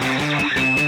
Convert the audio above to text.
Música